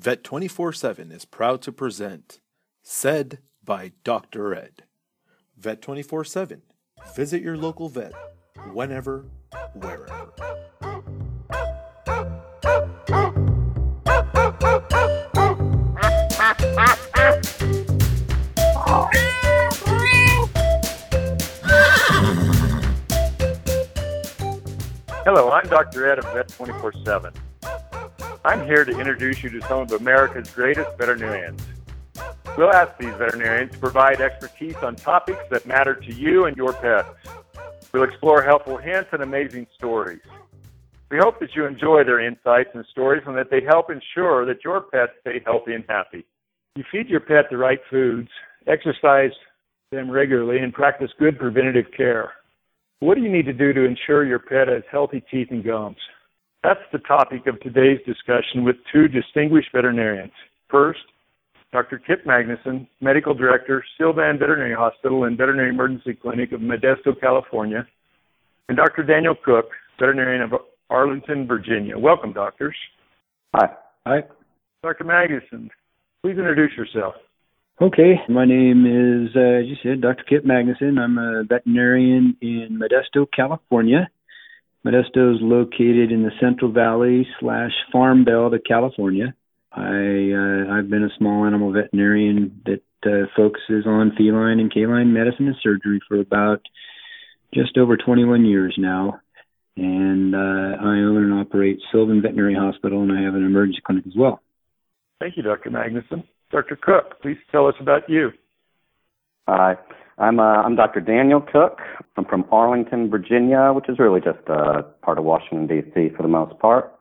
Vet 24 7 is proud to present Said by Dr. Ed. Vet 24 7. Visit your local vet whenever, wherever. Hello, I'm Dr. Ed of Vet 24 7. I'm here to introduce you to some of America's greatest veterinarians. We'll ask these veterinarians to provide expertise on topics that matter to you and your pets. We'll explore helpful hints and amazing stories. We hope that you enjoy their insights and stories and that they help ensure that your pets stay healthy and happy. You feed your pet the right foods, exercise them regularly, and practice good preventative care. What do you need to do to ensure your pet has healthy teeth and gums? That's the topic of today's discussion with two distinguished veterinarians. First, Dr. Kipp Magnussen, Medical Director, Sylvan Veterinary Hospital and Veterinary Emergency Clinic of Modesto, California, and Dr. Daniel Cook, veterinarian of Arlington, Virginia. Welcome, doctors. Hi. Hi. Dr. Magnussen, please introduce yourself. Okay, my name is, uh, as you said, Dr. Kipp Magnussen. I'm a veterinarian in Modesto, California. Modesto is located in the Central Valley slash Farm Belt of California. I uh, I've been a small animal veterinarian that uh, focuses on feline and canine medicine and surgery for about just over 21 years now. And uh, I own and operate Sylvan Veterinary Hospital, and I have an emergency clinic as well. Thank you, Dr. Magnussen. Dr. Cook, please tell us about you. Hi. I'm uh, I'm Dr. Daniel Cook. I'm from Arlington, Virginia, which is really just uh, part of Washington D.C. for the most part.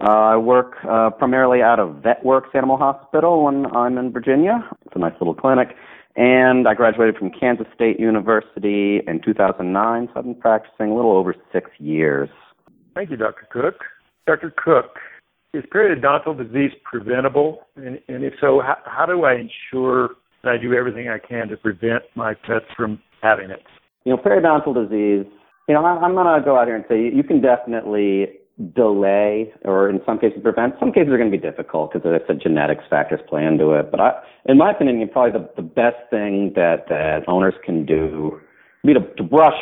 Uh, I work uh, primarily out of VetWorks Animal Hospital when I'm in Virginia. It's a nice little clinic. And I graduated from Kansas State University in 2009, so I've been practicing a little over six years. Thank you, Dr. Cook. Dr. Cook, is periodontal disease preventable? And, and if so, how, how do I ensure that I do everything I can to prevent my pets from having it? You know, periodontal disease, you know, I'm going to go out here and say you can definitely delay or in some cases prevent. Some cases are going to be difficult because it's a genetics factors play into it. But I, in my opinion, probably the, the best thing that, that owners can do would be to, to brush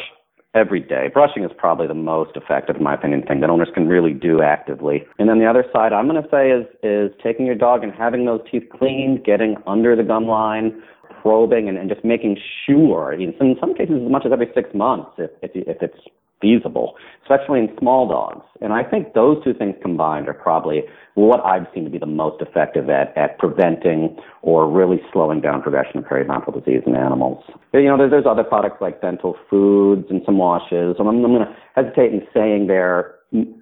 every day. Brushing is probably the most effective, in my opinion, thing that owners can really do actively. And then the other side, I'm going to say, is is taking your dog and having those teeth cleaned, getting under the gum line, probing, and, and just making sure. I mean, in some cases, as much as every six months, if if, if it's feasible, especially in small dogs. And I think those two things combined are probably what I've seen to be the most effective at, at preventing or really slowing down progression of periodontal disease in animals. You know, there's, there's other products like dental foods and some washes. I'm, I'm going to hesitate in saying they're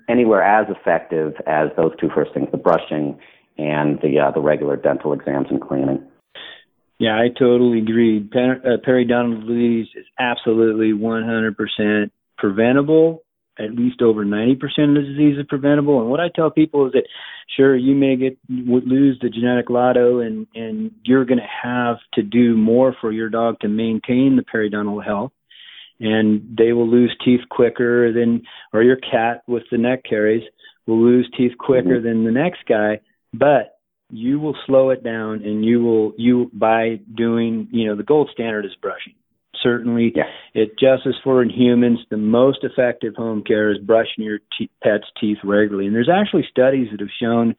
anywhere as effective as those two first things, the brushing and the, uh, the regular dental exams and cleaning. Yeah, I totally agree. Per- uh, periodontal disease is absolutely 100% preventable. At least over 90% of the disease is preventable. And what I tell people is that, sure, you may get lose the genetic lotto, and and you're going to have to do more for your dog to maintain the periodontal health, and they will lose teeth quicker than, or your cat with the neck caries will lose teeth quicker mm-hmm. than the next guy. But you will slow it down, and you will you by doing you know the gold standard is brushing certainly. Yeah. it just as for in humans the most effective home care is brushing your te- pet's teeth regularly. And there's actually studies that have shown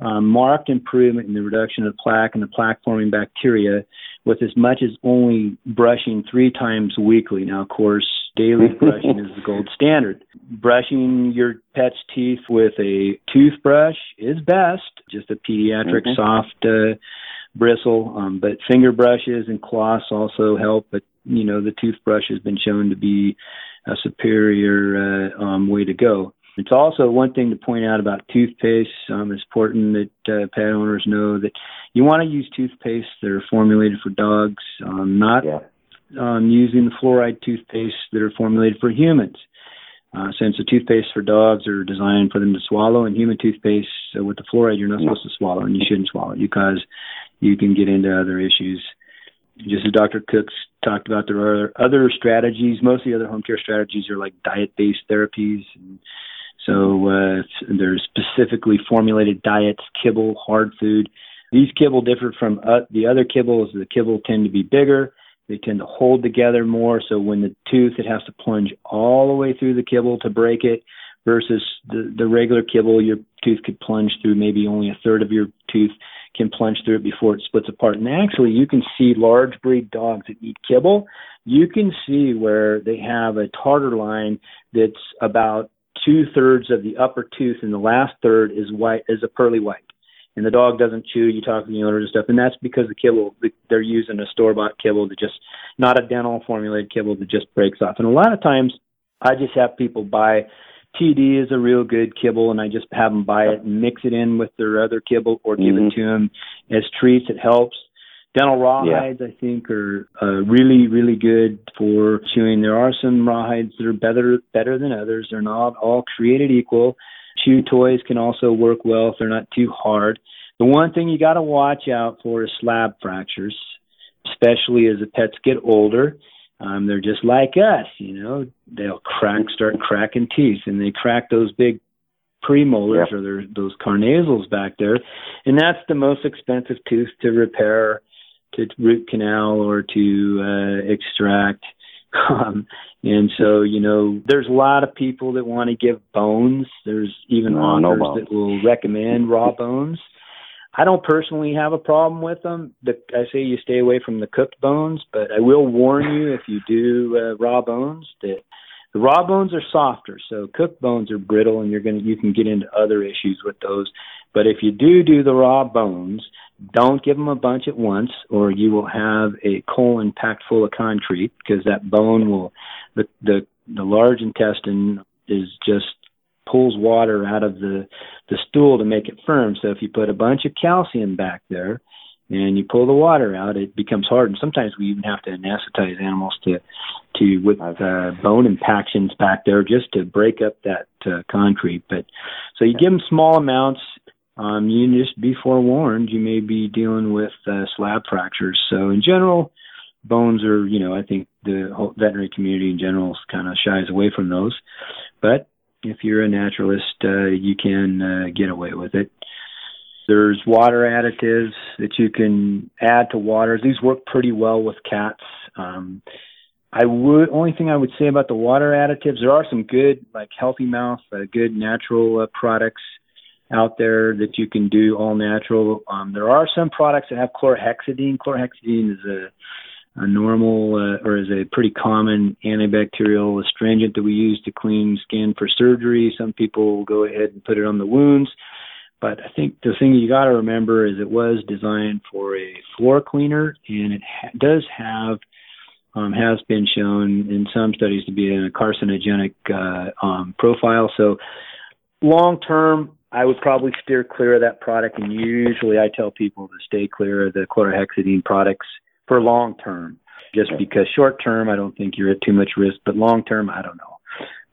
um, marked improvement in the reduction of plaque and the plaque forming bacteria with as much as only brushing three times weekly. Now of course daily brushing is the gold standard. Brushing your pet's teeth with a toothbrush is best. Just a pediatric mm-hmm. soft uh, bristle um, but finger brushes and cloths also help but you know the toothbrush has been shown to be a superior uh, um, way to go. It's also one thing to point out about toothpaste. Um, it's important that uh, pet owners know that you want to use toothpaste that are formulated for dogs, um, not yeah. um, using the fluoride toothpaste that are formulated for humans. Uh, since the toothpaste for dogs are designed for them to swallow, and human toothpaste uh, with the fluoride you're not no. supposed to swallow, and you shouldn't swallow it because you can get into other issues just as Dr. Cooks talked about, there are other strategies. Most of the other home care strategies are like diet-based therapies and So uh, there's specifically formulated diets, kibble, hard food. These kibble differ from uh, the other kibbles. The kibble tend to be bigger. They tend to hold together more. So when the tooth, it has to plunge all the way through the kibble to break it versus the, the regular kibble, your tooth could plunge through maybe only a third of your tooth can plunge through it before it splits apart. And actually, you can see large breed dogs that eat kibble. You can see where they have a tartar line that's about two thirds of the upper tooth, and the last third is white, is a pearly white. And the dog doesn't chew. You talk to the owner and stuff, and that's because the kibble they're using a store bought kibble to just not a dental formulated kibble that just breaks off. And a lot of times, I just have people buy TD is a real good kibble, and I just have them buy it and mix it in with their other kibble or give mm-hmm. it to them as treats. It helps. Dental rawhides, yeah. I think, are uh, really, really good for chewing. There are some rawhides that are better better than others. They're not all created equal. Chew toys can also work well if they're not too hard. The one thing you got to watch out for is slab fractures, especially as the pets get older. Um, they're just like us, you know. They'll crack, start cracking teeth, and they crack those big premolars yep. or their, those carnassials back there, and that's the most expensive tooth to repair, to root canal or to uh, extract. Um, and so, you know, there's a lot of people that want to give bones. There's even no, authors no that will recommend raw bones. I don't personally have a problem with them. The, I say you stay away from the cooked bones, but I will warn you if you do uh, raw bones that the raw bones are softer, so cooked bones are brittle, and you're gonna you can get into other issues with those. But if you do do the raw bones, don't give them a bunch at once, or you will have a colon packed full of concrete because that bone will the the the large intestine is just pulls water out of the the stool to make it firm. So if you put a bunch of calcium back there and you pull the water out, it becomes hard. And sometimes we even have to anesthetize animals to to with uh, bone impactions back there just to break up that uh, concrete. But so you give them small amounts. Um, you just be forewarned. You may be dealing with uh, slab fractures. So in general, bones are you know I think the whole veterinary community in general kind of shies away from those. But if you're a naturalist, uh, you can uh, get away with it. There's water additives that you can add to waters. These work pretty well with cats. Um, I would only thing I would say about the water additives. There are some good, like Healthy Mouth, uh, good natural uh, products out there that you can do all natural. Um, there are some products that have chlorhexidine. Chlorhexidine is a a normal uh, or is a pretty common antibacterial astringent that we use to clean skin for surgery. Some people go ahead and put it on the wounds. But I think the thing you got to remember is it was designed for a floor cleaner, and it ha- does have um, has been shown in some studies to be in a carcinogenic uh, um, profile. So long term, I would probably steer clear of that product, and usually I tell people to stay clear of the chlorhexidine products for long term. Just because short term, I don't think you're at too much risk, but long term, I don't know.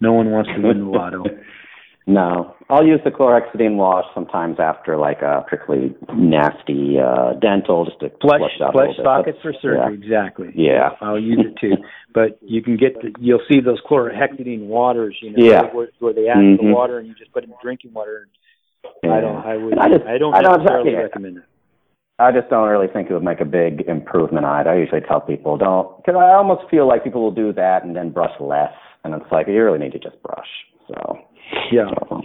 No one wants to win the lotto. no, I'll use the chlorhexidine wash sometimes after like a particularly nasty uh, dental, just to flush, flush out flush sockets for surgery. Yeah. Exactly. Yeah, I'll use it too. but you can get the, you'll see those chlorhexidine waters, you know, yeah. where, where they add mm-hmm. the water and you just put it in drinking water. Yeah. I don't. I would. I, just, I don't I don't necessarily recommend it. I just don't really think it would make a big improvement on it. I usually tell people don't, because I almost feel like people will do that and then brush less, and it's like you really need to just brush. So yeah. So.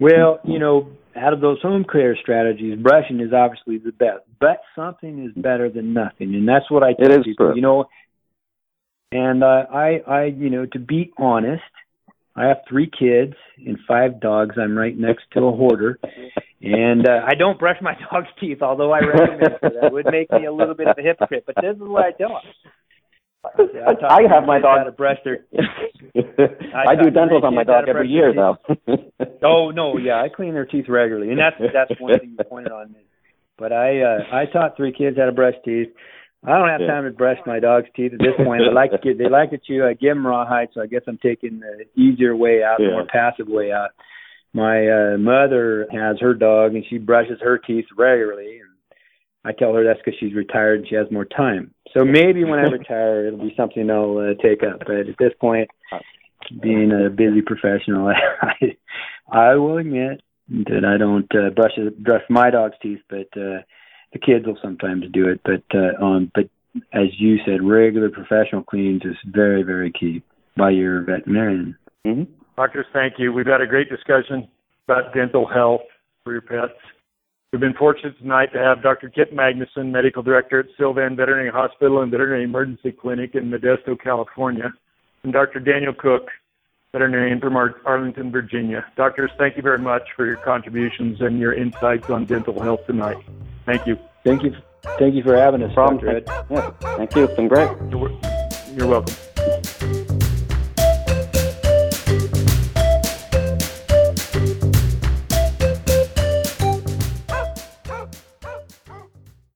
Well, you know, out of those home care strategies, brushing is obviously the best, but something is better than nothing, and that's what I tell it is people. True. You know, and uh, I, I, you know, to be honest, I have three kids and five dogs. I'm right next to a hoarder, and uh, I don't brush my dog's teeth, although I recommend it. That would make me a little bit of a hypocrite, but this is what I do. I, I, I have my dog to brush their. I, I do dentals on my dog every year, though. oh no, yeah, I clean their teeth regularly, and that's that's one thing you pointed on. But I uh, I taught three kids how to brush teeth. I don't have time to brush my dog's teeth at this point. I like to get they like to chew. I give them rawhide, so I guess I'm taking the easier way out, the more passive way out. My uh, mother has her dog, and she brushes her teeth regularly. And I tell her that's because she's retired and she has more time. So maybe when I retire, it'll be something I'll uh, take up. But at this point, being a busy professional, I, I will admit that I don't uh, brush brush my dog's teeth, but uh, the kids will sometimes do it. But uh, um, but as you said, regular professional cleans is very very key by your veterinarian. Mm-hmm. Doctors, thank you. We've had a great discussion about dental health for your pets. We've been fortunate tonight to have Dr. Kipp Magnussen, Medical Director at Sylvan Veterinary Hospital and Veterinary Emergency Clinic in Modesto, California, and Dr. Daniel Cook, veterinarian from Arlington, Virginia. Doctors, thank you very much for your contributions and your insights on dental health tonight. Thank you. Thank you. Thank you for having us, no Problem. Dr. Ed. Yeah, thank you. It's been great. You're, you're welcome.